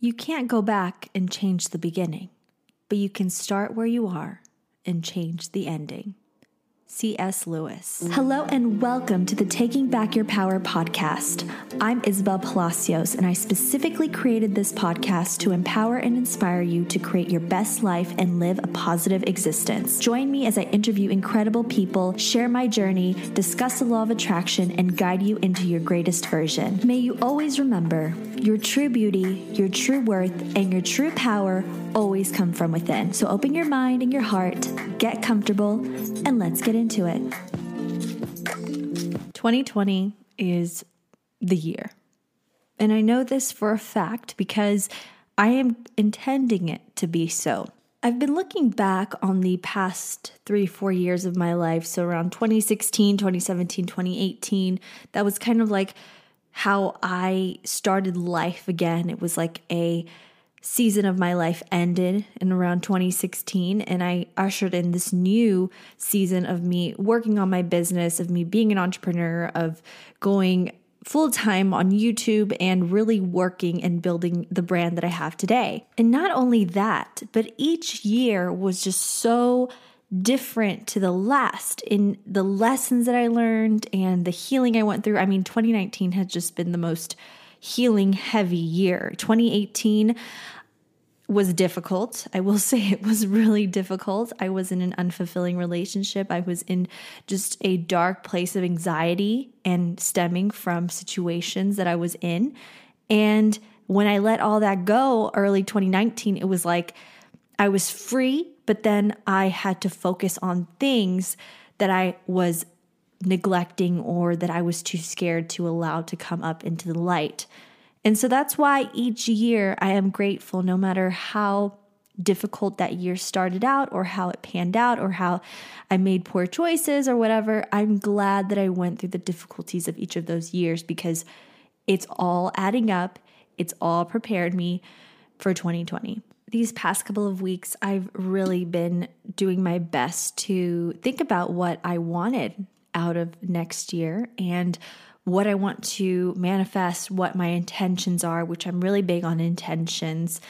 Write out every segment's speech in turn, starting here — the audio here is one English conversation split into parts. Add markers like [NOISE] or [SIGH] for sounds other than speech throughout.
You can't go back and change the beginning, but you can start where you are and change the ending. C.S. Lewis. Hello and welcome to the Taking Back Your Power podcast. I'm Isabel Palacios, and I specifically created this podcast to empower and inspire you to create your best life and live a positive existence. Join me as I interview incredible people, share my journey, discuss the law of attraction, and guide you into your greatest version. May you always remember your true beauty, your true worth, and your true power always come from within. So open your mind and your heart, get comfortable, and let's get into it. 2020 is the year. And I know this for a fact because I am intending it to be so. I've been looking back on the past three, four years of my life. So around 2016, 2017, 2018, that was kind of like how I started life again. It was like a season of my life ended in around 2016 and I ushered in this new season of me working on my business, of me being an entrepreneur, of going full time on YouTube and really working and building the brand that I have today. And not only that, but each year was just so different to the last in the lessons that I learned and the healing I went through. I mean, 2019 has just been the most healing heavy year. 2018 was difficult. I will [LAUGHS] say it was really difficult. I was in an unfulfilling relationship. I was in just a dark place of anxiety and stemming from situations that I was in. And when I let all that go early 2019, it was like I was free, but then I had to focus on things that I was neglecting or that I was too scared to allow to come up into the light. And so that's why each year I am grateful, no matter how difficult that year started out or how it panned out or how I made poor choices or whatever. I'm glad that I went through the difficulties of each of those years because it's all adding up. It's all prepared me for 2020. These past couple of weeks, I've really been doing my best to think about what I wanted out of next year and what I want to manifest, what my intentions are, which I'm really big on intentions,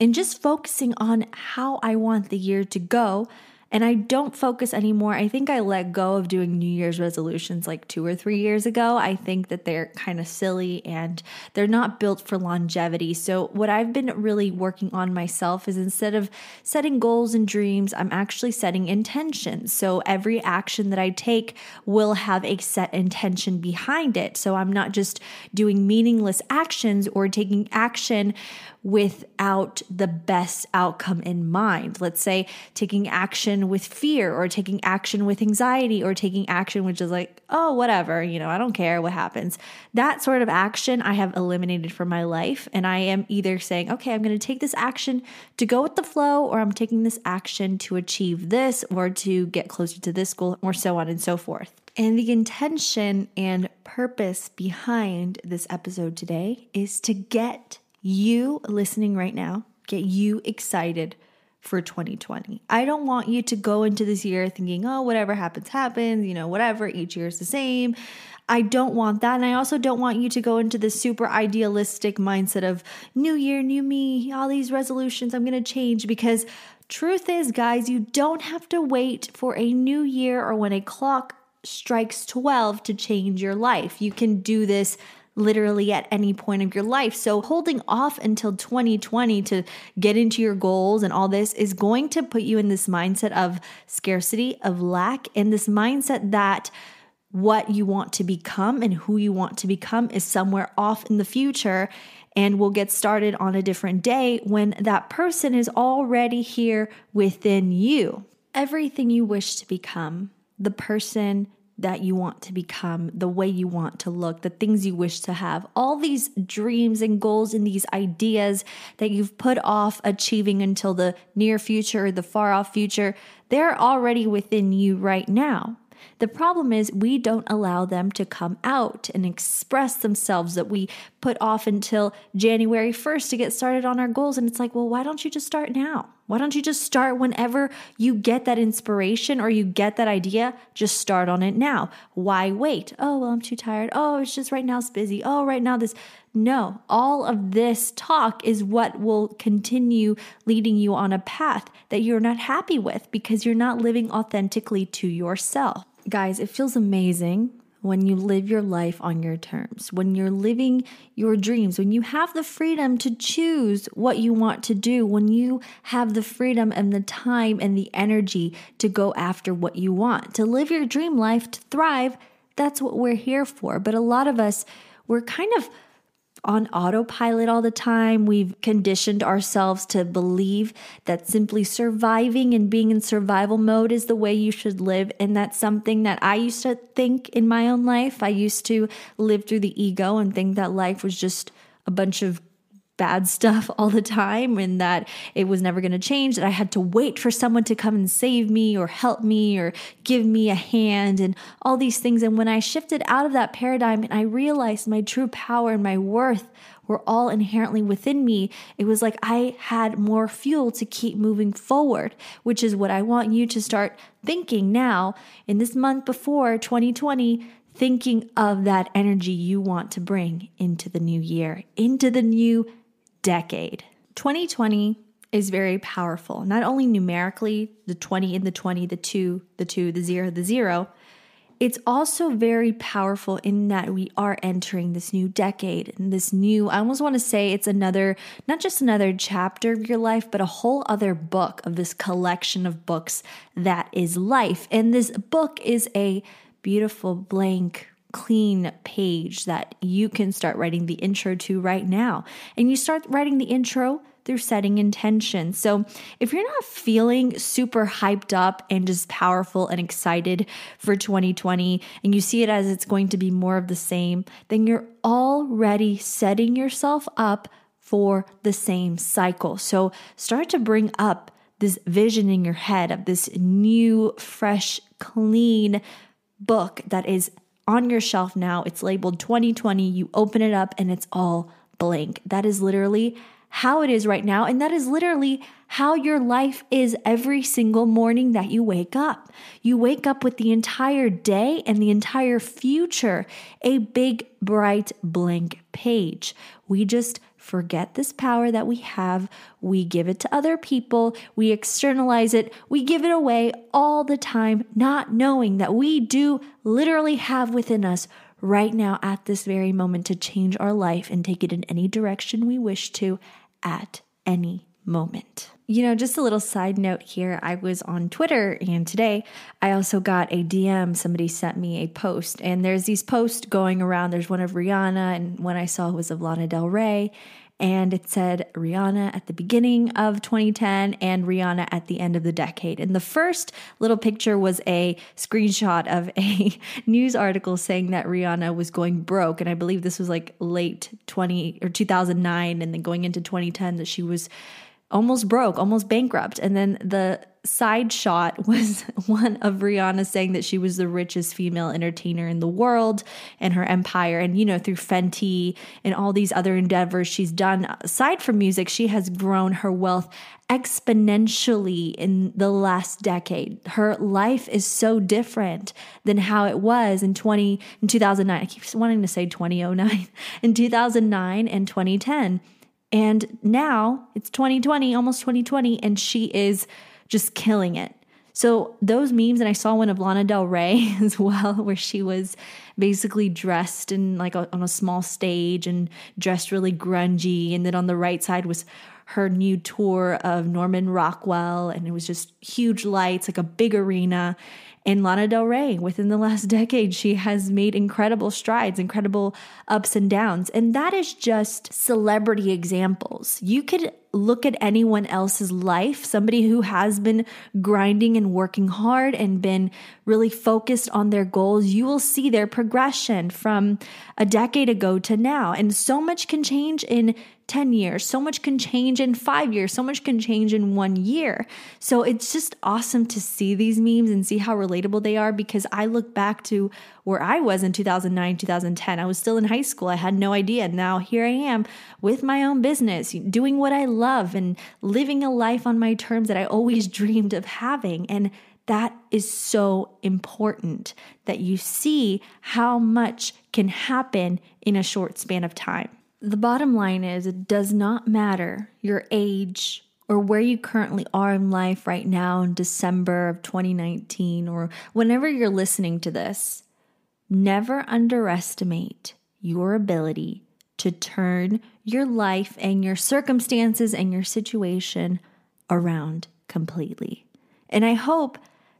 and just focusing on how I want the year to go and I don't focus anymore. I think I let go of doing New Year's resolutions like two or three years ago. I think that they're kind of silly and they're not built for longevity. So, what I've been really working on myself is instead of setting goals and dreams, I'm actually setting intentions. So, every action that I take will have a set intention behind it. So, I'm not just doing meaningless actions or taking action without the best outcome in mind. Let's say taking action with fear or taking action with anxiety or taking action which is like, oh, whatever, you know, I don't care what happens. That sort of action I have eliminated from my life. And I am either saying, okay, I'm going to take this action to go with the flow, or I'm taking this action to achieve this or to get closer to this goal, or so on and so forth. And the intention and purpose behind this episode today is to get you listening right now, get you excited for 2020. I don't want you to go into this year thinking, oh, whatever happens, happens, you know, whatever, each year is the same. I don't want that. And I also don't want you to go into this super idealistic mindset of new year, new me, all these resolutions, I'm going to change because truth is, guys, you don't have to wait for a new year or when a clock strikes 12 to change your life. You can do this literally at any point of your life. So holding off until 2020 to get into your goals and all this is going to put you in this mindset of scarcity, of lack, and this mindset that what you want to become and who you want to become is somewhere off in the future and we'll get started on a different day when that person is already here within you. Everything you wish to become, the person that you want to become, the way you want to look, the things you wish to have, all these dreams and goals and these ideas that you've put off achieving until the near future or the far off future, they're already within you right now. The problem is we don't allow them to come out and express themselves that we put off until January 1st to get started on our goals. And it's like, well, why don't you just start now? Why don't you just start whenever you get that inspiration or you get that idea? Just start on it now. Why wait? Oh, well, I'm too tired. Oh, it's just right now it's busy. Oh, right now this. No, all of this talk is what will continue leading you on a path that you're not happy with because you're not living authentically to yourself. Guys, it feels amazing when you live your life on your terms, when you're living your dreams, when you have the freedom to choose what you want to do, when you have the freedom and the time and the energy to go after what you want, to live your dream life, to thrive, that's what we're here for. But a lot of us, we're kind of on autopilot all the time. We've conditioned ourselves to believe that simply surviving and being in survival mode is the way you should live. And that's something that I used to think in my own life. I used to live through the ego and think that life was just a bunch of bad stuff [LAUGHS] all the time and that it was never going to change, that I had to wait for someone to come and save me or help me or give me a hand and all these things. And when I shifted out of that paradigm and I realized my true power and my worth were all inherently within me, it was like I had more fuel to keep moving forward, which is what I want you to start thinking now in this month before 2020 thinking of that energy you want to bring into the new year, into the new decade. 2020 is very powerful, not only numerically, the 20 in the 20, the 2, the 2, the 0, the 0. It's also very powerful in that we are entering this new decade and this new, I almost want to say it's another, not just another chapter of your life, but a whole other book of this collection of books that is life. And this book is a beautiful blank clean page that you can start writing the intro to right now. And you start writing the intro through setting intention. So if you're not feeling super hyped up and just powerful and excited for 2020 and you see it as it's going to be more of the same, then you're already setting yourself up for the same cycle. So start to bring up this vision in your head of this new, fresh, clean book that is on your shelf now. It's labeled 2020. You open it up and it's all blank. That is literally how it is right now. And that is literally how your life is every single morning that you wake up. You wake up with the entire day and the entire future, a big, bright, blank page. We just forget this power that we have. We give it to other people. We externalize it. We give it away all the time, not knowing that we do literally have within us right now at this very moment to change our life and take it in any direction we wish to at any moment. You know, just a little side note here. I was on Twitter and today I also got a DM. Somebody sent me a post, and there's these posts going around. There's one of Rihanna, and one I saw was of Lana Del Rey and it said Rihanna at the beginning of 2010 and Rihanna at the end of the decade. And the first little picture was a screenshot of a [LAUGHS] news article saying that Rihanna was going broke. And I believe this was like late 20 or 2009 and then going into 2010 that she was almost broke, almost bankrupt. And then the side shot [LAUGHS] was one of Rihanna saying that she was the richest female entertainer in the world and her empire. And, you know, through Fenty and all these other endeavors she's done, aside from music, she has grown her wealth exponentially in the last decade. Her life is so different than how it was in 20 in 2009. I keep wanting to say 2009 [LAUGHS] in 2009 and 2010. And now it's 2020, almost 2020, and she is just killing it. So those memes, and I saw one of Lana Del Rey [LAUGHS] as well, where she was basically dressed in like a, on a small stage and dressed really grungy, and then on the right side was her new tour of Norman Rockwell, and it was just huge lights, like a big arena. And Lana Del Rey, within the last [LAUGHS] decade, she has made incredible strides, incredible ups and downs. And that is just celebrity examples. You could look at anyone else's life, somebody who has been grinding and working hard and been really focused on their goals, you will see their progression from a decade ago to now. And so much can change in 10 years. So much can change in five years. So much can change in one year. So it's just awesome to see these memes and see how relatable they are because I look back to where I was in 2009, 2010. I was still in high school. I had no idea. Now here I am with my own business, doing what I love and living a life on my terms that I always [LAUGHS] dreamed of having. And that is so important that you see how much can happen in a short span of time. The bottom line is it does not matter your age or where you currently are in life right now in December of 2019 or whenever you're listening to this. Never underestimate your ability to turn your life and your circumstances and your situation around completely. And I hope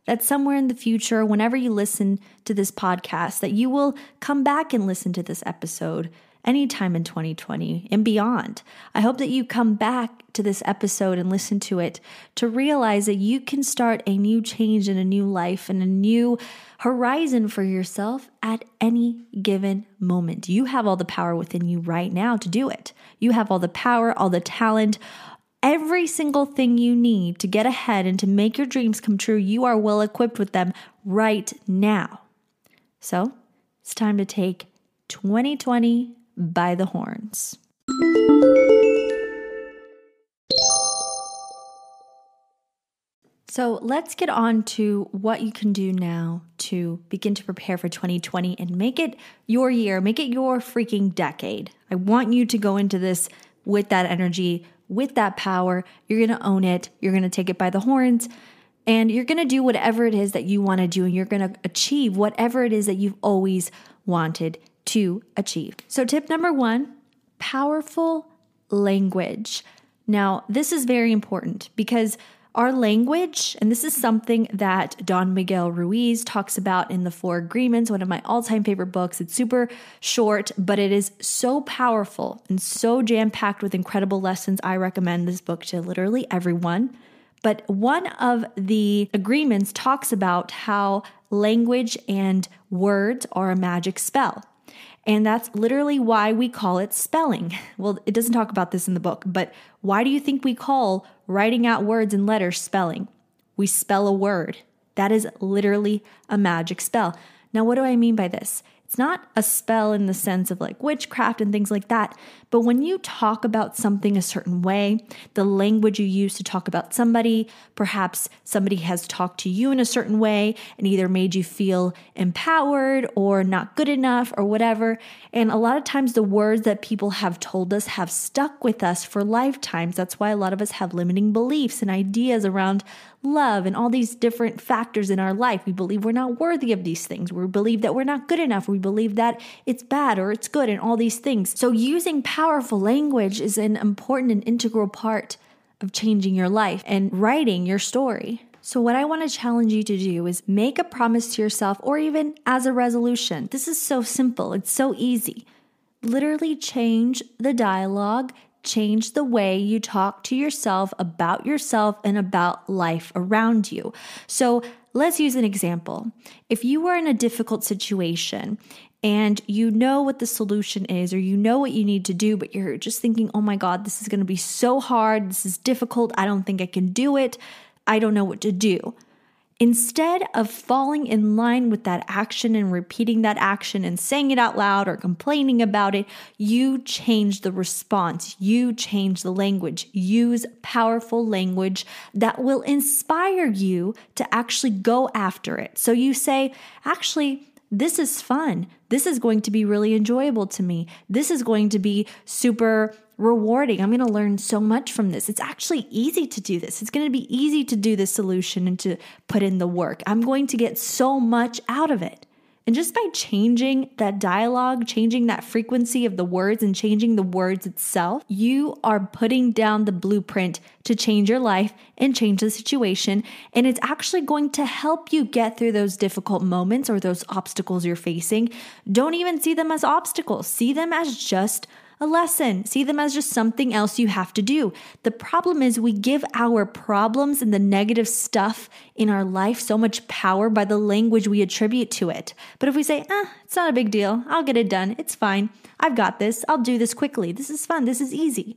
that somewhere in the future, whenever you listen to this podcast, that you will come back and listen to this episode anytime in 2020 and beyond. I hope that you come back to this episode and listen to it to realize that you can start a new change in a new life and a new horizon for yourself at any given moment. You have all the power within you right now to do it. You have all the power, all the talent, every single thing you need to get ahead and to make your dreams come true, you are well equipped with them right now. So it's time to take 2020 by the horns. So let's get on to what you can do now to begin to prepare for 2020 and make it your year, make it your freaking decade. I want you to go into this with that energy, with that power. You're going to own it. You're going to take it by the horns and you're going to do whatever it is that you want to do and you're going to achieve whatever it is that you've always wanted to achieve. So, tip number one powerful language. Now, this is very important because our language, and this is something that Don Miguel Ruiz talks about in The Four Agreements, one of my all time favorite books. It's super short, but it is so powerful and so jam packed with incredible lessons. I recommend this book to literally everyone. But one of the agreements talks about how language and words are a magic spell. And that's literally why we call it spelling. Well, it doesn't talk about this in the book, but why do you think we call writing out words and letters spelling? We spell a word. That is literally a magic spell. Now, what do I mean by this? It's not a spell in the sense of like witchcraft and things like that, but when you talk about something a certain way, the language you use to talk about somebody, perhaps somebody has talked to you in a certain way and either made you feel empowered or not good enough or whatever. And a lot of times the words that people have told us have stuck with us for lifetimes. That's why a lot of us have limiting beliefs and ideas around love and all these different factors in our life. We believe we're not worthy of these things. We believe that we're not good enough. We believe that it's bad or it's good and all these things. So using powerful language is an important and integral part of changing your life and writing your story. So, what I want to challenge you to do is make a promise to yourself or even as a resolution. This is so simple, it's so easy. Literally change the dialogue change the way you talk to yourself about yourself and about life around you. So, let's use an example. If you were in a difficult situation and you know what the solution is, or you know what you need to do, but you're just thinking, oh my God, this is going to be so hard. This is difficult. I don't think I can do it. I don't know what to do. Instead of falling in line with that action and repeating that action and saying it out loud or complaining about it, you change the response. You change the language. Use powerful language that will inspire you to actually go after it. So you say, actually, this is fun. This is going to be really enjoyable to me. This is going to be super rewarding. I'm going to learn so much from this. It's actually easy to do this. It's going to be easy to do the solution and to put in the work. I'm going to get so much out of it. And just by changing that dialogue, changing that frequency of the words, and changing the words itself, you are putting down the blueprint to change your life and change the situation. And it's actually going to help you get through those difficult moments or those obstacles you're facing. Don't even see them as obstacles, see them as just a lesson. See them as just something else you have to do. The problem is we give our problems and the negative stuff in our life so much power by the language we attribute to it. But if we say, eh, it's not a big deal, I'll get it done, it's fine, I've got this, I'll do this quickly, this is fun, this is easy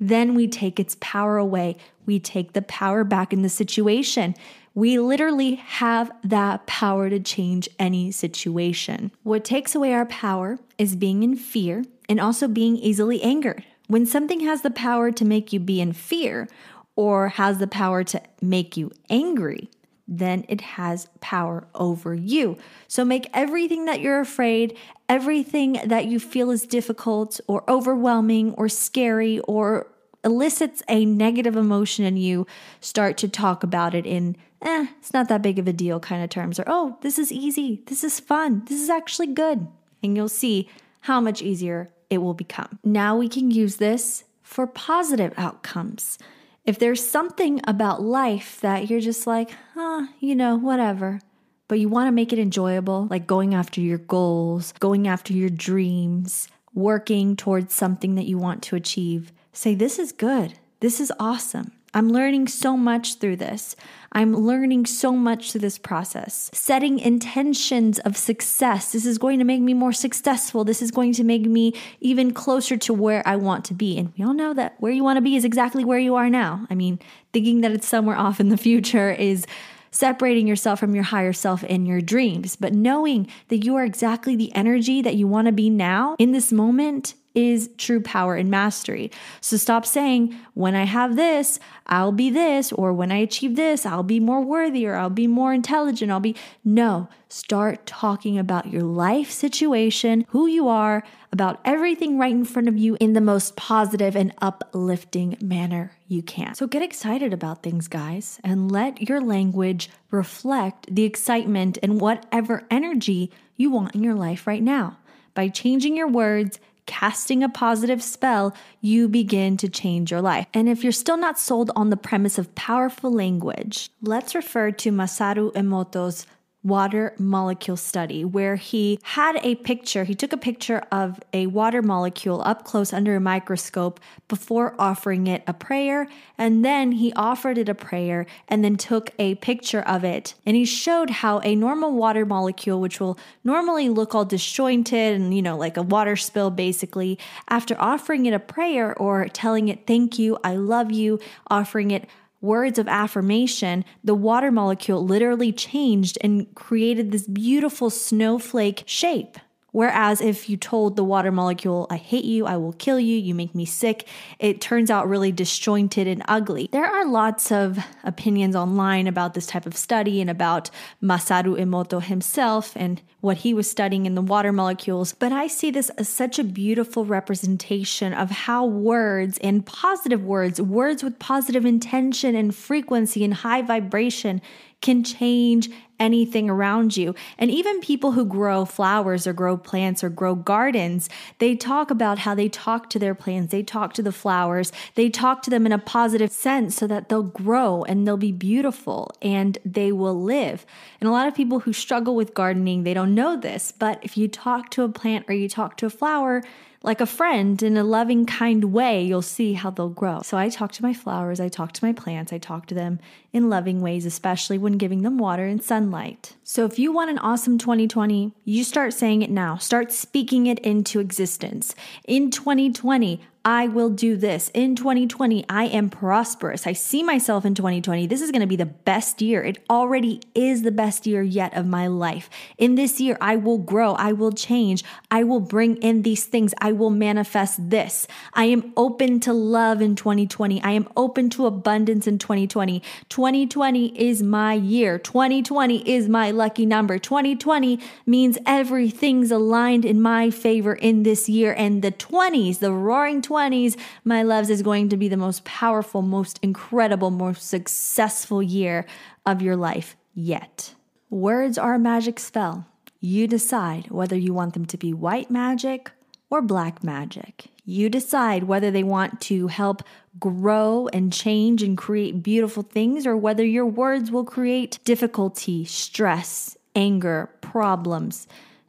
then we take its power away. We take the power back in the situation. We literally have that power to change any situation. What takes away our power is being in fear and also being easily angered. When something has the power to make you be in fear or has the power to make you angry, then it has power over you. So make everything that you're afraid, everything that you feel is difficult or overwhelming or scary or elicits a negative emotion in you, start to talk about it in, eh, it's not that big of a deal kind of terms, or oh, this is easy, this is fun, this is actually good. And you'll see how much easier it will become. Now we can use this for positive outcomes. If there's something about life that you're just like, huh, you know, whatever, but you want to make it enjoyable, like going after your goals, going after your dreams, working towards something that you want to achieve, say, This is good. This is awesome. I'm learning so much through this. I'm learning so much through this process. Setting intentions of success. This is going to make me more successful. This is going to make me even closer to where I want to be. And we all know that where you want to be is exactly where you are now. I mean, thinking that it's somewhere off in the future is separating yourself from your higher self and your dreams. But knowing that you are exactly the energy that you want to be now in this moment is true power and mastery. So stop saying, when I have this, I'll be this, or when I achieve this, I'll be more worthy, or I'll be more intelligent. I'll be. No, start talking about your life situation, who you are, about everything right in front of you in the most positive and uplifting manner you can. So get excited about things, guys, and let your language reflect the excitement and whatever energy you want in your life right now. By changing your words, casting a positive spell, you begin to change your life. And if you're still not sold on the premise of powerful language, let's refer to Masaru Emoto's water molecule study where he had a picture. He took a picture of a water molecule up close under a microscope before offering it a prayer. And then he offered it a prayer and then took a picture of it. And he showed how a normal water molecule, which will normally look all disjointed and, you know, like a water spill basically, after offering it a prayer or telling it, thank you, I love you, offering it words of affirmation, the water molecule literally changed and created this beautiful snowflake shape. Whereas if you told the water molecule, I hate you, I will kill you, you make me sick, it turns out really disjointed and ugly. There are lots of opinions online about this type of study and about Masaru Emoto himself and what he was studying in the water molecules, but I see this as such a beautiful representation of how words and positive words, words with positive intention and frequency and high vibration, can change anything around you. And even people who grow flowers or grow plants or grow gardens, they talk about how they talk to their plants, they talk to the flowers, they talk to them in a positive sense so that they'll grow and they'll be beautiful and they will live. And a lot of people who struggle with gardening, they don't know this, but if you talk to a plant or you talk to a flower, like a friend in a loving, kind way, you'll see how they'll grow. So I talk to my flowers, I talk to my plants, I talk to them in loving ways, especially when giving them water and sunlight. So if you want an awesome 2020, you start saying it now. Start speaking it into existence. In 2020, I will do this. In 2020, I am prosperous. I see myself in 2020. This is going to be the best year. It already is the best year yet of my life. In this year, I will grow. I will change. I will bring in these things. I will manifest this. I am open to love in 2020. I am open to abundance in 2020. 2020 is my year. 2020 is my lucky number. 2020 means everything's aligned in my favor in this year. And the 20s, the roaring 20s, 20s, my loves, is going to be the most powerful, most incredible, most successful year of your life yet. Words are a magic spell. You decide whether you want them to be white magic or black magic. You decide whether they want to help grow and change and create beautiful things or whether your words will create difficulty, stress, anger, problems,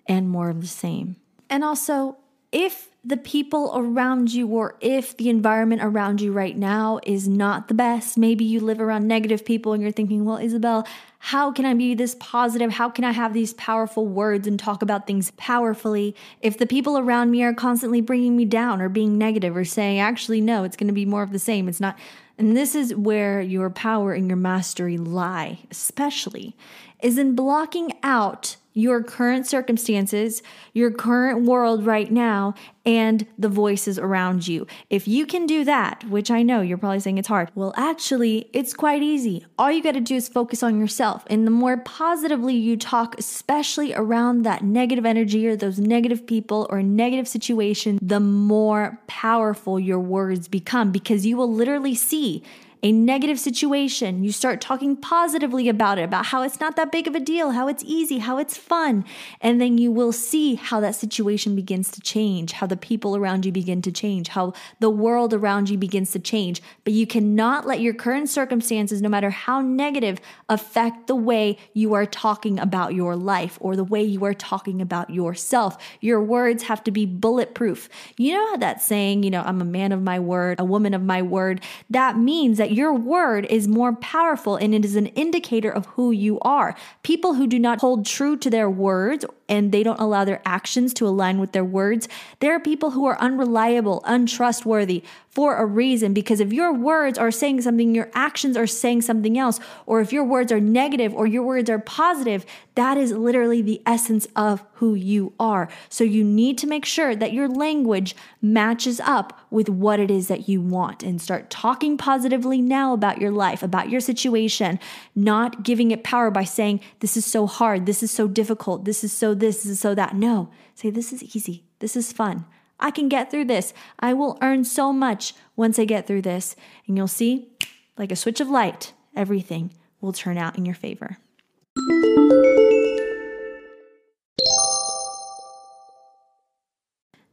and more of the same. And also, if the people around you or if the environment around you right now is not the best, maybe you live around negative people and you're thinking, well, Isabel, how can I be this positive? How can I have these powerful words and talk about things powerfully if the people around me are constantly bringing me down or being negative or saying, actually, no, it's going to be more of the same. It's not. And this is where your power and your mastery lie, especially, is in blocking out your current circumstances, your current world right now, and the voices around you. If you can do that, which I know you're probably saying it's hard, well, actually, it's quite easy. All you got to do is focus on yourself. And the more positively you talk, especially around that negative energy or those negative people or negative situation, the more powerful your words become because you will literally see a negative situation, you start talking positively about it, about how it's not that big of a deal, how it's easy, how it's fun. And then you will see how that situation begins to change, how the people around you begin to change, how the world around you begins to change. But you cannot let your current circumstances, no matter how negative, affect the way you are talking about your life or the way you are talking about yourself. Your words have to be bulletproof. You know how that saying, you know, I'm a man of my word, a woman of my word, that means that your word is more powerful and it is an indicator of who you are. People who do not hold true to their words and they don't allow their actions to align with their words, there are people who are unreliable, untrustworthy for a reason. Because if your words are saying something, your actions are saying something else, or if your words are negative or your words are positive, that is literally the essence of who you are. So you need to make sure that your language matches up with what it is that you want and start talking positively now about your life, about your situation, not giving it power by saying, This is so hard, this is so difficult, this is so this is so that. No, say, This is easy, this is fun. I can get through this. I will earn so much once I get through this. And you'll see, like a switch of light, everything will turn out in your favor.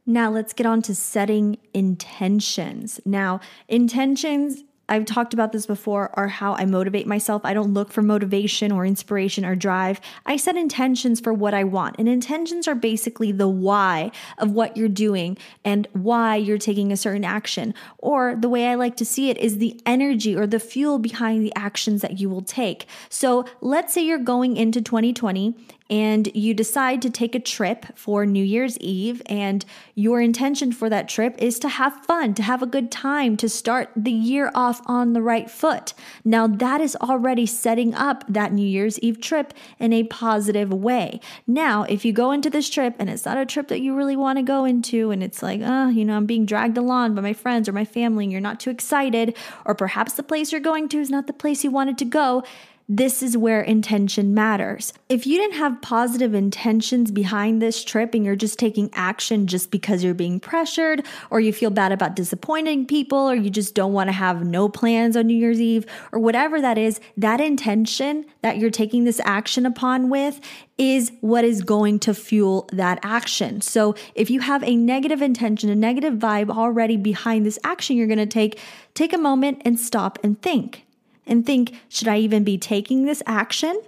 Now, let's get on to setting intentions. Now, intentions I've talked about this before, are how I motivate myself. I don't look for motivation or inspiration or drive. I set intentions for what I want. And intentions are basically the why of what you're doing and why you're taking a certain action. Or the way I like to see it is the energy or the fuel behind the actions that you will take. So let's say you're going into 2020 and you decide to take a trip for New Year's Eve, and your intention for that trip is to have fun, to have a good time, to start the year off on the right foot. Now, that is already setting up that New Year's Eve trip in a positive way. Now, if you go into this trip and it's not a trip that you really want to go into, and it's like, oh, you know, I'm being dragged along by my friends or my family, and you're not too excited, or perhaps the place you're going to is not the place you wanted to go, this is where intention matters. If you didn't have positive intentions behind this trip and you're just taking action just because you're being pressured, or you feel bad about disappointing people, or you just don't want to have no plans on New Year's Eve, or whatever that is, that intention that you're taking this action upon with is what is going to fuel that action. So if you have a negative intention, a negative vibe already behind this action you're going to take, take a moment and stop and think and think, should I even be taking this action?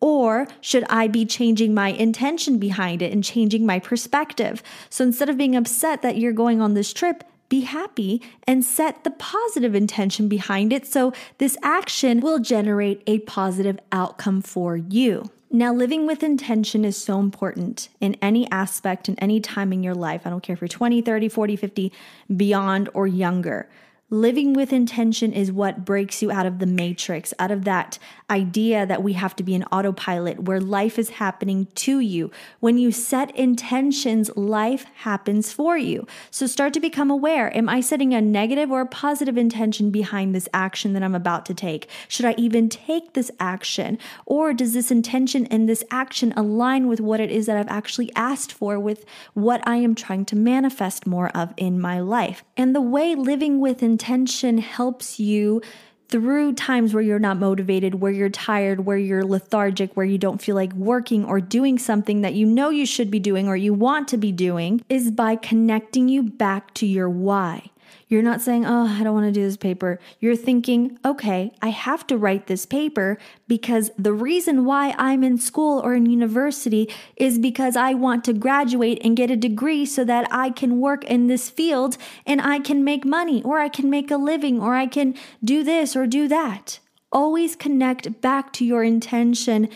Or should I be changing my intention behind it and changing my perspective? So instead of being upset that you're going on this trip, be happy and set the positive intention behind it so this action will generate a positive outcome for you. Now, living with intention is so important in any aspect and any time in your life. I don't care if you're 20, 30, 40, 50, beyond, or younger. Living with intention is what breaks you out of the matrix, out of that idea that we have to be an autopilot where life is happening to you. When you set intentions, life happens for you. So start to become aware. Am I setting a negative or a positive intention behind this action that I'm about to take? Should I even take this action? Or does this intention and this action align with what it is that I've actually asked for, with what I am trying to manifest more of in my life? And the way living with intention intention helps you through times where you're not motivated, where you're tired, where you're lethargic, where you don't feel like working or doing something that you know you should be doing or you want to be doing, is by connecting you back to your why. You're not saying, oh, I don't want to do this paper. You're thinking, okay, I have to write this paper because the reason why I'm in school or in university is because I want to graduate and get a degree so that I can work in this field and I can make money or I can make a living or I can do this or do that. Always connect back to your intention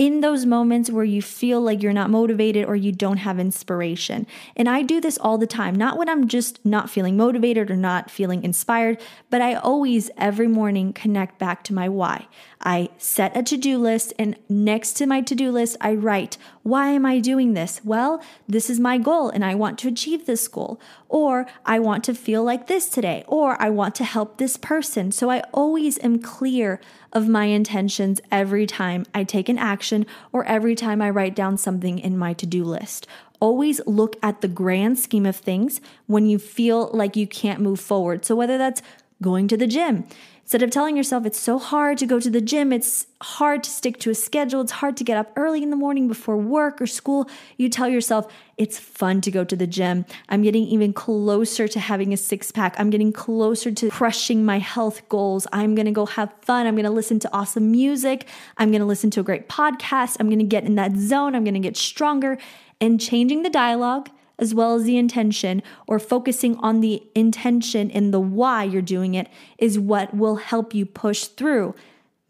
in those moments where you feel like you're not motivated or you don't have inspiration. And I do this all the time, not when I'm just not feeling motivated or not feeling inspired, but I always every morning connect back to my why. I set a to do list, and next to my to do list, I write, Why am I doing this? Well, this is my goal, and I want to achieve this goal. Or I want to feel like this today. Or I want to help this person. So I always am clear of my intentions every time I take an action or every time I write down something in my to do list. Always look at the grand scheme of things when you feel like you can't move forward. So, whether that's going to the gym, Instead of telling yourself it's so hard to go to the gym, it's hard to stick to a schedule, it's hard to get up early in the morning before work or school, you tell yourself it's fun to go to the gym. I'm getting even closer to having a six pack. I'm getting closer to crushing my health goals. I'm gonna go have fun. I'm gonna listen to awesome music. I'm gonna listen to a great podcast. I'm gonna get in that zone. I'm gonna get stronger. And changing the dialogue as well as the intention, or focusing on the intention and the why you're doing it, is what will help you push through.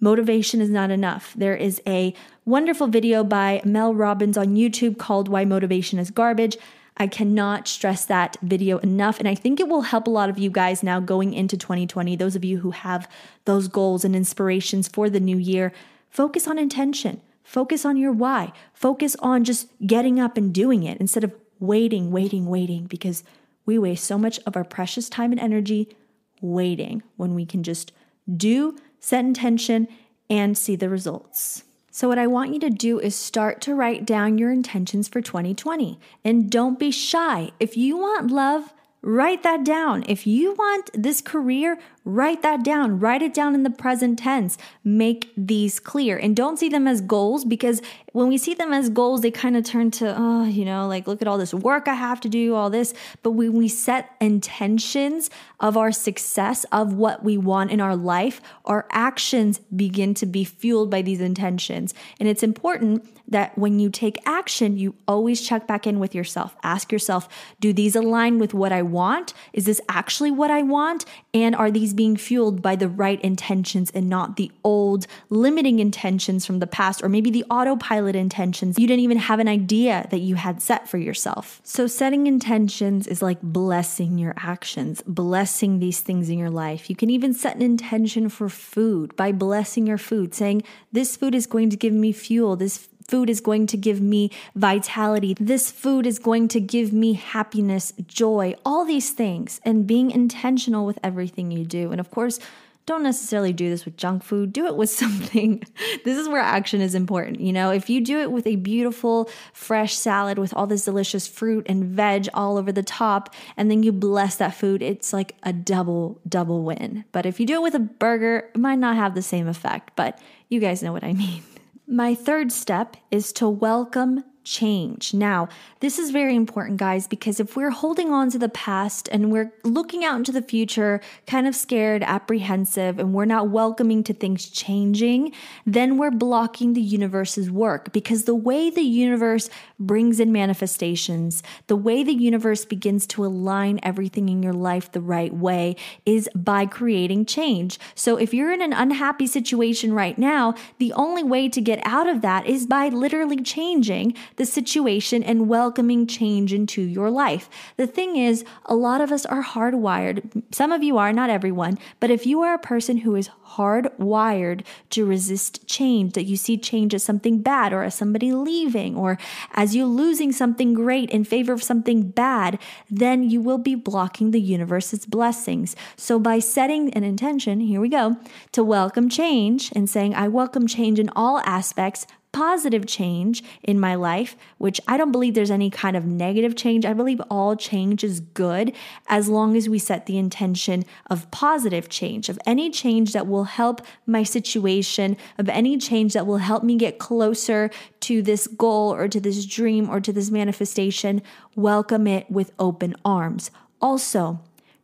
Motivation is not enough. There is a wonderful video by Mel Robbins on YouTube called Why Motivation is Garbage. I cannot stress that video enough. And I think it will help a lot of you guys now going into 2020. Those of you who have those goals and inspirations for the new year, focus on intention, focus on your why, focus on just getting up and doing it instead of waiting, waiting, waiting, because we waste so much of our precious time and energy waiting when we can just do, set intention, and see the results. So, what I want you to do is start to write down your intentions for 2020 and don't be shy. If you want love, write that down. If you want this career, Write that down. Write it down in the present tense. Make these clear and don't see them as goals because when we see them as goals, they kind of turn to, oh, you know, like look at all this work I have to do, all this. But when we set intentions of our success, of what we want in our life, our actions begin to be fueled by these intentions. And it's important that when you take action, you always check back in with yourself. Ask yourself, do these align with what I want? Is this actually what I want? And are these being fueled by the right intentions and not the old limiting intentions from the past or maybe the autopilot intentions you didn't even have an idea that you had set for yourself. So, setting intentions is like blessing your actions, blessing these things in your life. You can even set an intention for food by blessing your food, saying, This food is going to give me fuel. This food is going to give me vitality. This food is going to give me happiness, joy, all these things, and being intentional with everything you do. And of course, don't necessarily do this with junk food. Do it with [LAUGHS] something. this is where action is important. You know, if you do it with a beautiful, fresh salad with all this delicious fruit and veg all over the top, and then you bless that food, it's like a double, double win. But if you do it with a burger, it might not have the same effect, but you guys know what I mean. My third step is to welcome change. Now, this is very important, guys, because if we're holding on to the past and we're looking out into the future, kind of scared, apprehensive, and we're not welcoming to things changing, then we're blocking the universe's work because the way the universe brings in manifestations, the way the universe begins to align everything in your life the right way is by creating change. So if you're in an unhappy situation right now, the only way to get out of that is by literally changing the situation and welcoming change into your life. The thing is, a lot of us are hardwired. Some of you are, not everyone, but if you are a person who is hardwired to resist change, that you see change as something bad or as somebody leaving or as you losing something great in favor of something bad, then you will be blocking the universe's blessings. So by setting an intention, here we go, to welcome change and saying, I welcome change in all aspects, positive change in my life, which I don't believe there's any kind of negative change. I believe all change is good as long as we set the intention of positive change, of any change that will help my situation, of any change that will help me get closer to this goal or to this dream or to this manifestation. Welcome it with open arms. Also,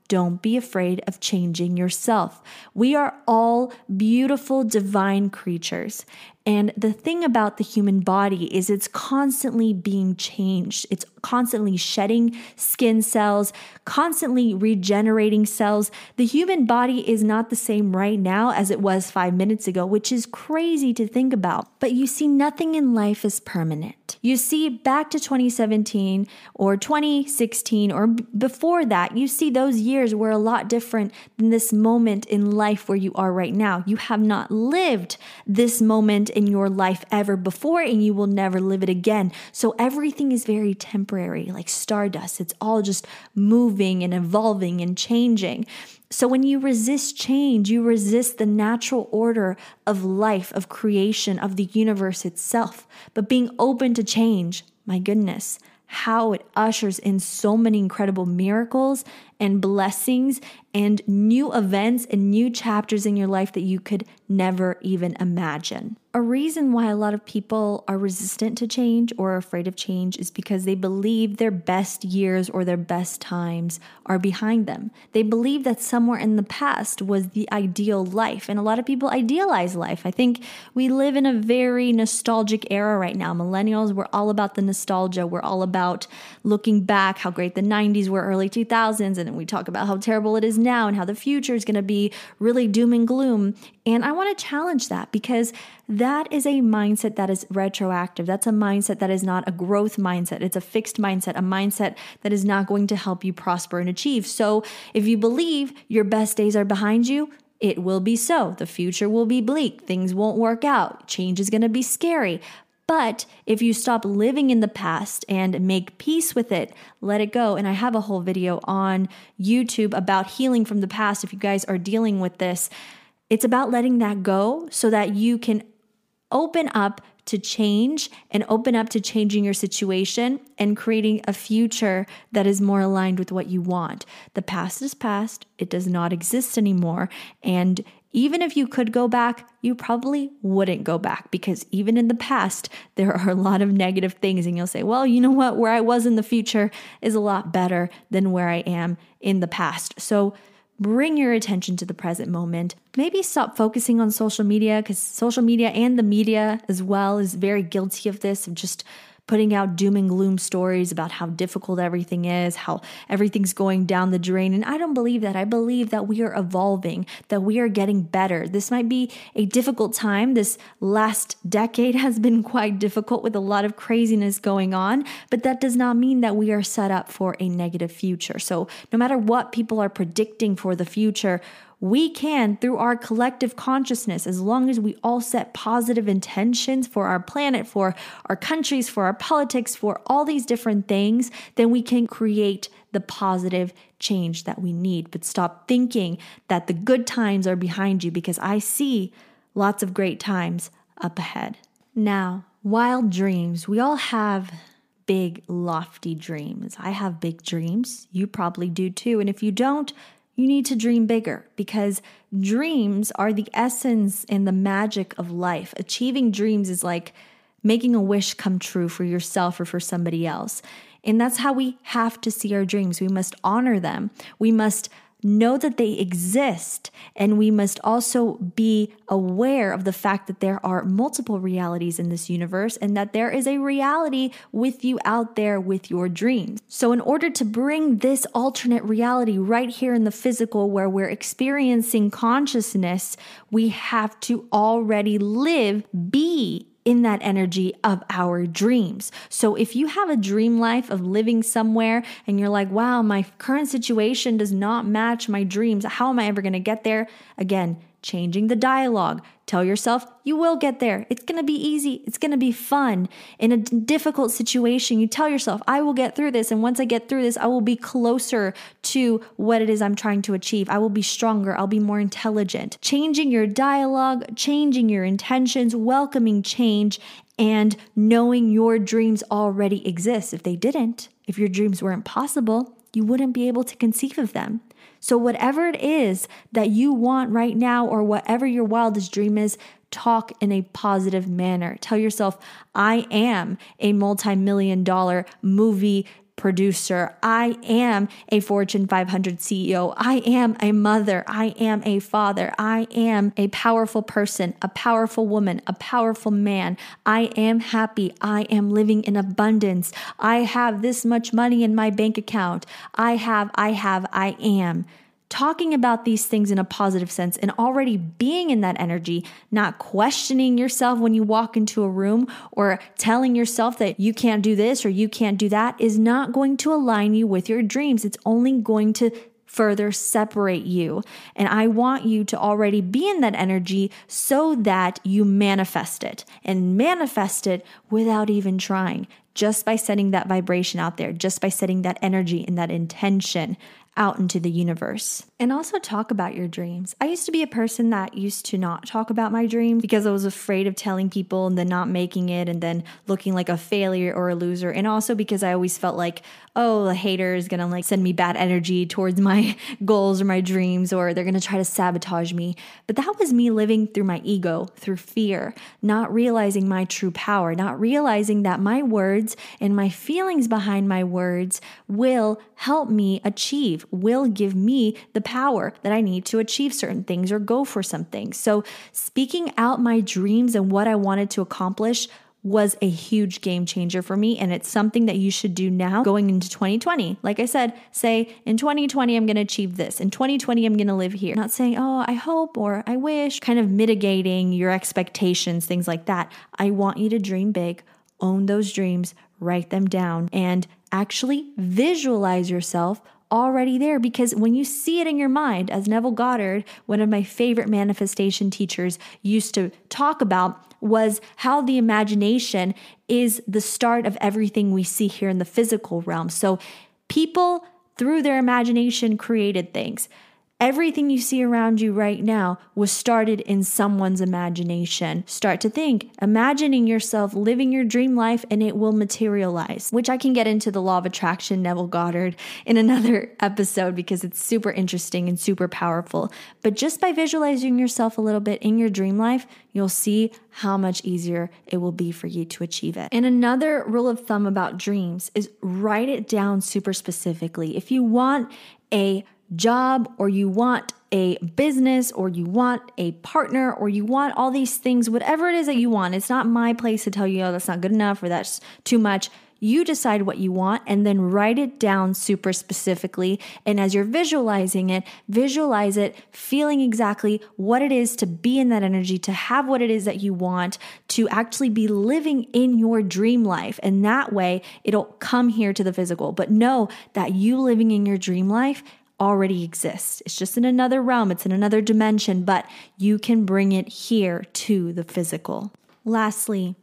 don't be afraid of changing yourself. We are all beautiful, divine creatures. And the thing about the human body is it's constantly being changed. It's constantly shedding skin cells, constantly regenerating cells. The human body is not the same right now as it was five minutes ago, which is crazy to think about. But you see, nothing in life is permanent. You see, back to 2017 or 2016 or b- before that, you see those years were a lot different than this moment in life where you are right now. You have not lived this moment in your life ever before, and you will never live it again. So everything is very temporary, like stardust. It's all just moving and evolving and changing. So when you resist change, you resist the natural order of life, of creation, of the universe itself. But being open to change, my goodness, how it ushers in so many incredible miracles and blessings and new events and new chapters in your life that you could never even imagine. A reason why a lot of people are resistant to change or afraid of change is because they believe their best years or their best times are behind them. They believe that somewhere in the past was the ideal life, and a lot of people idealize life. I think we live in a very nostalgic era right now. Millennials, we're all about the nostalgia. We're all about looking back, how great the 90s were, early 2000s, and we talk about how terrible it is now and how the future is going to be really doom and gloom. And I want to challenge that because that is a mindset that is retroactive. That's a mindset that is not a growth mindset. It's a fixed mindset, a mindset that is not going to help you prosper and achieve. So if you believe your best days are behind you, it will be so. The future will be bleak. Things won't work out. Change is going to be scary. But if you stop living in the past and make peace with it, let it go. And I have a whole video on YouTube about healing from the past. If you guys are dealing with this, it's about letting that go so that you can open up to change and open up to changing your situation and creating a future that is more aligned with what you want. The past is past, it does not exist anymore. And even if you could go back, you probably wouldn't go back because even in the past, there are a lot of negative things. And you'll say, well, you know what? Where I was in the future is a lot better than where I am in the past. So bring your attention to the present moment. Maybe stop focusing on social media because social media and the media as well is very guilty of this, of just putting out doom and gloom stories about how difficult everything is, how everything's going down the drain. And I don't believe that. I believe that we are evolving, that we are getting better. This might be a difficult time. This last decade [LAUGHS] has been quite difficult with a lot of craziness going on, but that does not mean that we are set up for a negative future. So no matter what people are predicting for the future, we can through our collective consciousness, as long as we all set positive intentions for our planet, for our countries, for our politics, for all these different things, then we can create the positive change that we need. But stop thinking that the good times are behind you because I see lots of great times up ahead. Now, wild dreams, we all have big, lofty dreams. I have big dreams. You probably do too. And if you don't, you need to dream bigger because dreams are the essence and the magic of life. Achieving dreams is like making a wish come true for yourself or for somebody else. And that's how we have to see our dreams. We must honor them. We must know that they exist. And we must also be aware of the fact that there are multiple realities in this universe and that there is a reality with you out there with your dreams. So, in order to bring this alternate reality right here in the physical where we're experiencing consciousness, we have to already live, be in that energy of our dreams. So if you have a dream life of living somewhere and you're like, wow, my current situation does not match my dreams, how am I ever going to get there? Again, changing the dialogue. Tell yourself you will get there. It's going to be easy. It's going to be fun. In a difficult situation, you tell yourself, I will get through this. And once I get through this, I will be closer to what it is I'm trying to achieve. I will be stronger. I'll be more intelligent. Changing your dialogue, changing your intentions, welcoming change, and knowing your dreams already exist. If they didn't, if your dreams weren't possible, you wouldn't be able to conceive of them. So, whatever it is that you want right now, or whatever your wildest dream is, talk in a positive manner. Tell yourself, I am a multi million dollar movie producer. I am a Fortune 500 CEO. I am a mother. I am a father. I am a powerful person, a powerful woman, a powerful man. I am happy. I am living in abundance. I have this much money in my bank account. I have, I have, I am talking about these things in a positive sense and already being in that energy, not questioning yourself when you walk into a room or telling yourself that you can't do this or you can't do that is not going to align you with your dreams. It's only going to further separate you. And I want you to already be in that energy so that you manifest it and manifest it without even trying. Just by setting that vibration out there, just by setting that energy and that intention out into the universe. And also talk about your dreams. I used to be a person that used to not talk about my dreams because I was afraid of telling people and then not making it and then looking like a failure or a loser. And also because I always felt like, oh, the hater is gonna like send me bad energy towards my [LAUGHS] goals or my dreams or they're gonna try to sabotage me. But that was me living through my ego, through fear, not realizing my true power, not realizing that my words and my feelings behind my words will help me achieve will give me the power that I need to achieve certain things or go for something. So, speaking out my dreams and what I wanted to accomplish was a huge game changer for me. And it's something that you should do now going into 2020. Like I said, say in 2020, I'm going to achieve this. In 2020, I'm going to live here. Not saying, oh, I hope or I wish, kind of mitigating your expectations, things like that. I want you to dream big, own those dreams, write them down, and actually visualize yourself already there because when you see it in your mind, as Neville Goddard, one of my favorite manifestation teachers, used to talk about, was how the imagination is the start of everything we see here in the physical realm. So people, through their imagination, created things. Everything you see around you right now was started in someone's imagination. Start to think, imagining yourself living your dream life and it will materialize, which I can get into the law of attraction, Neville Goddard, in another [LAUGHS] episode because it's super interesting and super powerful. But just by visualizing yourself a little bit in your dream life, you'll see how much easier it will be for you to achieve it. And another rule of thumb about dreams is write it down super specifically. If you want a job or you want a business or you want a partner or you want all these things, whatever it is that you want, it's not my place to tell you, oh, that's not good enough or that's too much. You decide what you want and then write it down super specifically. And as you're visualizing it, visualize it, feeling exactly what it is to be in that energy, to have what it is that you want, to actually be living in your dream life. And that way it'll come here to the physical. But know that you living in your dream life already exists. It's just in another realm, it's in another dimension, but you can bring it here to the physical. Lastly,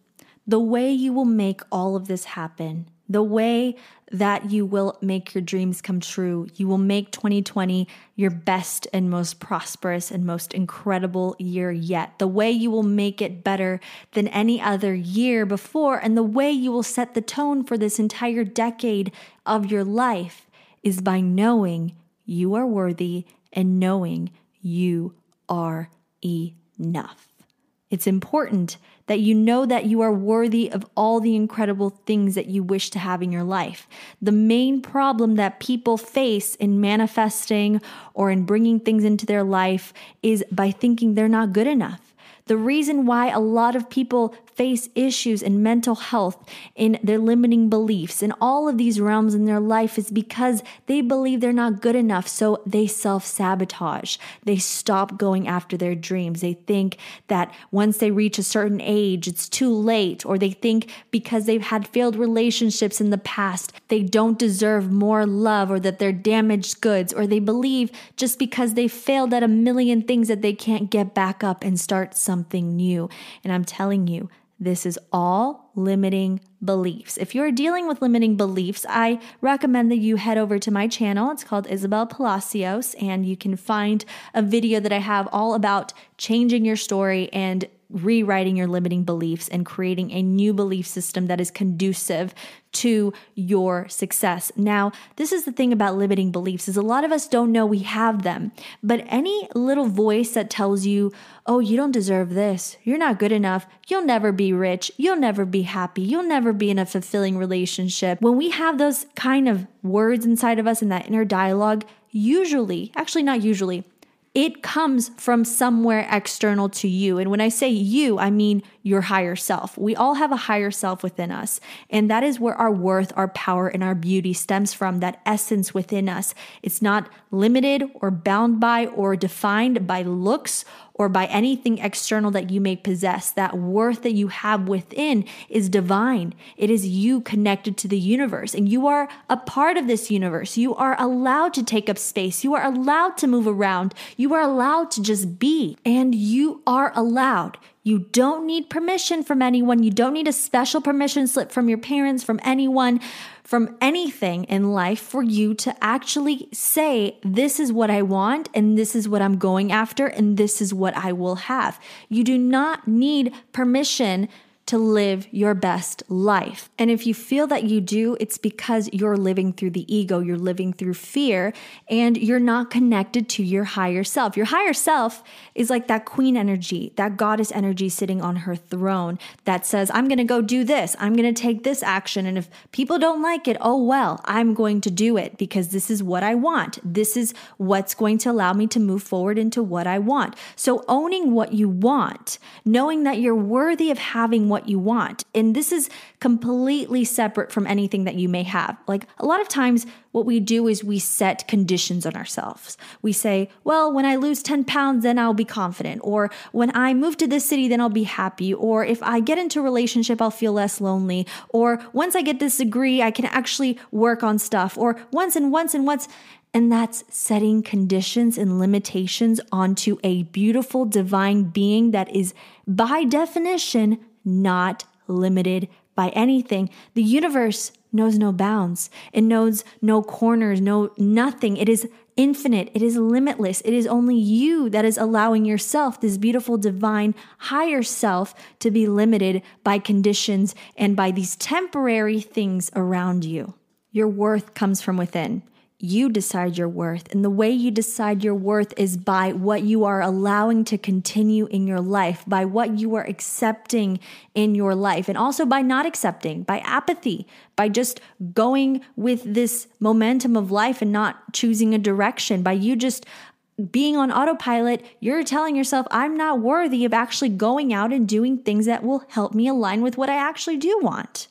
the way you will make all of this happen, the way that you will make your dreams come true, you will make 2020 your best and most prosperous and most incredible year yet. The way you will make it better than any other year before, and the way you will set the tone for this entire decade of your life is by knowing you are worthy and knowing you are enough. It's important that you know that you are worthy of all the incredible things that you wish to have in your life. The main problem that people face in manifesting or in bringing things into their life is by thinking they're not good enough. The reason why a lot of people face issues in mental health, in their limiting beliefs, in all of these realms in their life is because they believe they're not good enough. So they self sabotage. They stop going after their dreams. They think that once they reach a certain age, it's too late, or they think because they've had failed relationships in the past, they don't deserve more love, or that they're damaged goods, or they believe just because they failed at a million things that they can't get back up and start something something new. And I'm telling you, this is all limiting beliefs. If you're dealing with limiting beliefs, I recommend that you head over to my channel. It's called Isabel Palacios, and you can find a video that I have all about changing your story and rewriting your limiting beliefs and creating a new belief system that is conducive to your success. Now, this is the thing about limiting beliefs is a lot of us don't know we have them. But any little voice that tells you, "Oh, you don't deserve this. You're not good enough. You'll never be rich. You'll never be happy. You'll never be in a fulfilling relationship." When we have those kind of words inside of us in that inner dialogue, usually, actually not usually, it comes from somewhere external to you. And when I say you, I mean your higher self. We all have a higher self within us. And that is where our worth, our power, and our beauty stems from that essence within us. It's not limited or bound by or defined by looks or by anything external that you may possess. That worth that you have within is divine. It is you connected to the universe, and you are a part of this universe. You are allowed to take up space. You are allowed to move around. You are allowed to just be, and you are allowed. You don't need permission from anyone. You don't need a special permission slip from your parents, from anyone, from anything in life for you to actually say, This is what I want, and this is what I'm going after, and this is what I will have. You do not need permission to live your best life. And if you feel that you do, it's because you're living through the ego, you're living through fear, and you're not connected to your higher self. Your higher self is like that queen energy, that goddess energy sitting on her throne that says, I'm gonna go do this, I'm gonna take this action. And if people don't like it, oh well, I'm going to do it because this is what I want. This is what's going to allow me to move forward into what I want. So owning what you want, knowing that you're worthy of having what you want. And this is completely separate from anything that you may have. Like a lot of times, what we do is we set conditions on ourselves. We say, well, when I lose 10 pounds, then I'll be confident. Or when I move to this city, then I'll be happy. Or if I get into a relationship, I'll feel less lonely. Or once I get this degree, I can actually work on stuff. Or once and once and once. And that's setting conditions and limitations onto a beautiful divine being that is, by definition, not limited by anything. The universe knows no bounds. It knows no corners, no nothing. It is infinite. It is limitless. It is only you that is allowing yourself, this beautiful, divine, higher self, to be limited by conditions and by these temporary things around you. Your worth comes from within you decide your worth. And the way you decide your worth is by what you are allowing to continue in your life, by what you are accepting in your life, and also by not accepting, by apathy, by just going with this momentum of life and not choosing a direction, by you just being on autopilot, you're telling yourself, I'm not worthy of actually going out and doing things that will help me align with what I actually do want.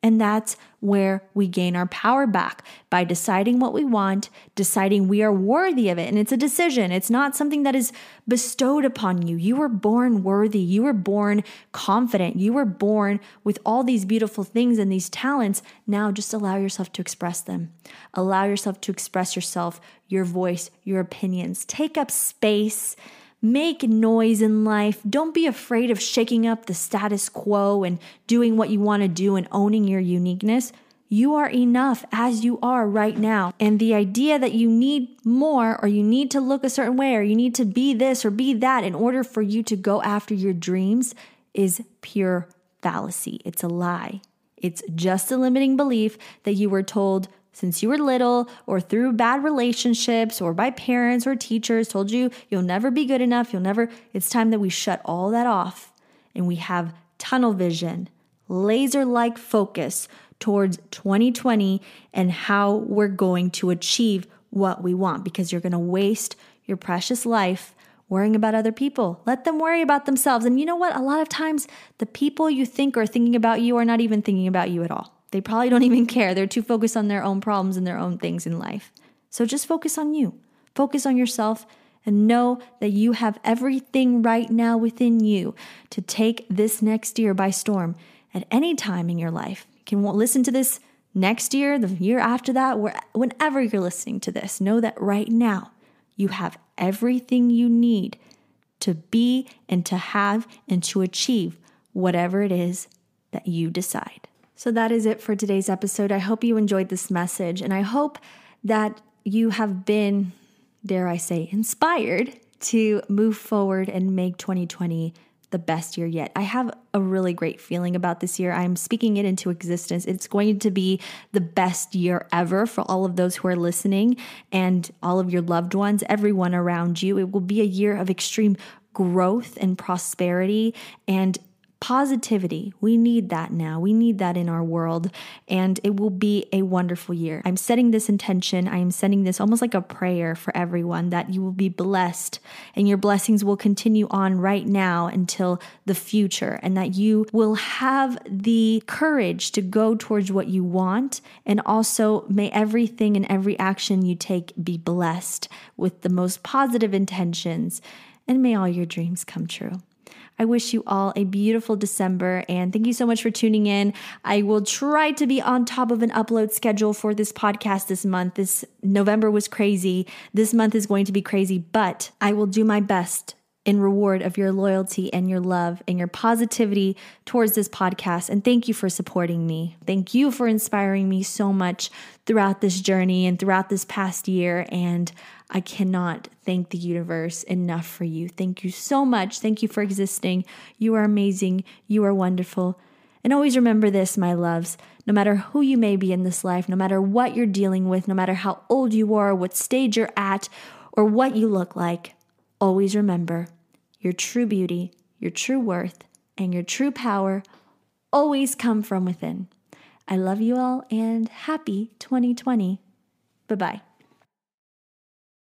And that's where we gain our power back by deciding what we want, deciding we are worthy of it. And it's a decision, it's not something that is bestowed upon you. You were born worthy, you were born confident, you were born with all these beautiful things and these talents. Now just allow yourself to express them. Allow yourself to express yourself, your voice, your opinions. Take up space Make noise in life. Don't be afraid of shaking up the status quo and doing what you want to do and owning your uniqueness. You are enough as you are right now. And the idea that you need more or you need to look a certain way or you need to be this or be that in order for you to go after your dreams is pure fallacy. It's a lie. It's just a limiting belief that you were told since you were little or through bad relationships or by parents or teachers told you you'll never be good enough, you'll never, it's time that we shut all that off and we have tunnel vision, laser like focus towards 2020 and how we're going to achieve what we want because you're going to waste your precious life worrying about other people. Let them worry about themselves. And you know what? A lot of times, the people you think are thinking about you are not even thinking about you at all. They probably don't [LAUGHS] even care. They're too focused on their own problems and their own things in life. So just focus on you. Focus on yourself and know that you have everything right now within you to take this next year by storm at any time in your life. You can listen to this next year, the year after that, whenever you're listening to this. Know that right now you have everything you need to be and to have and to achieve whatever it is that you decide. So that is it for today's episode. I hope you enjoyed this message and I hope that you have been, dare I say, inspired to move forward and make 2020 the best year yet. I have a really great feeling about this year. I'm speaking it into existence. It's going to be the best year ever for all of those who are listening and all of your loved ones, everyone around you. It will be a year of extreme growth and prosperity and positivity. We need that now. We need that in our world, and it will be a wonderful year. I'm setting this intention. I am sending this almost like a prayer for everyone that you will be blessed and your blessings will continue on right now until the future, and that you will have the courage to go towards what you want. And also, may everything and every action you take be blessed with the most positive intentions, and may all your dreams come true. I wish you all a beautiful December and thank you so much for tuning in. I will try to be on top of an upload schedule for this podcast this month. This November was crazy. This month is going to be crazy, but I will do my best in reward of your loyalty and your love and your positivity towards this podcast. And thank you for supporting me. Thank you for inspiring me so much throughout this journey and throughout this past year. And I cannot thank the universe enough for you. Thank you so much. Thank you for existing. You are amazing. You are wonderful. And always remember this, my loves no matter who you may be in this life, no matter what you're dealing with, no matter how old you are, what stage you're at, or what you look like, always remember your true beauty, your true worth, and your true power always come from within. I love you all and happy 2020. Bye bye.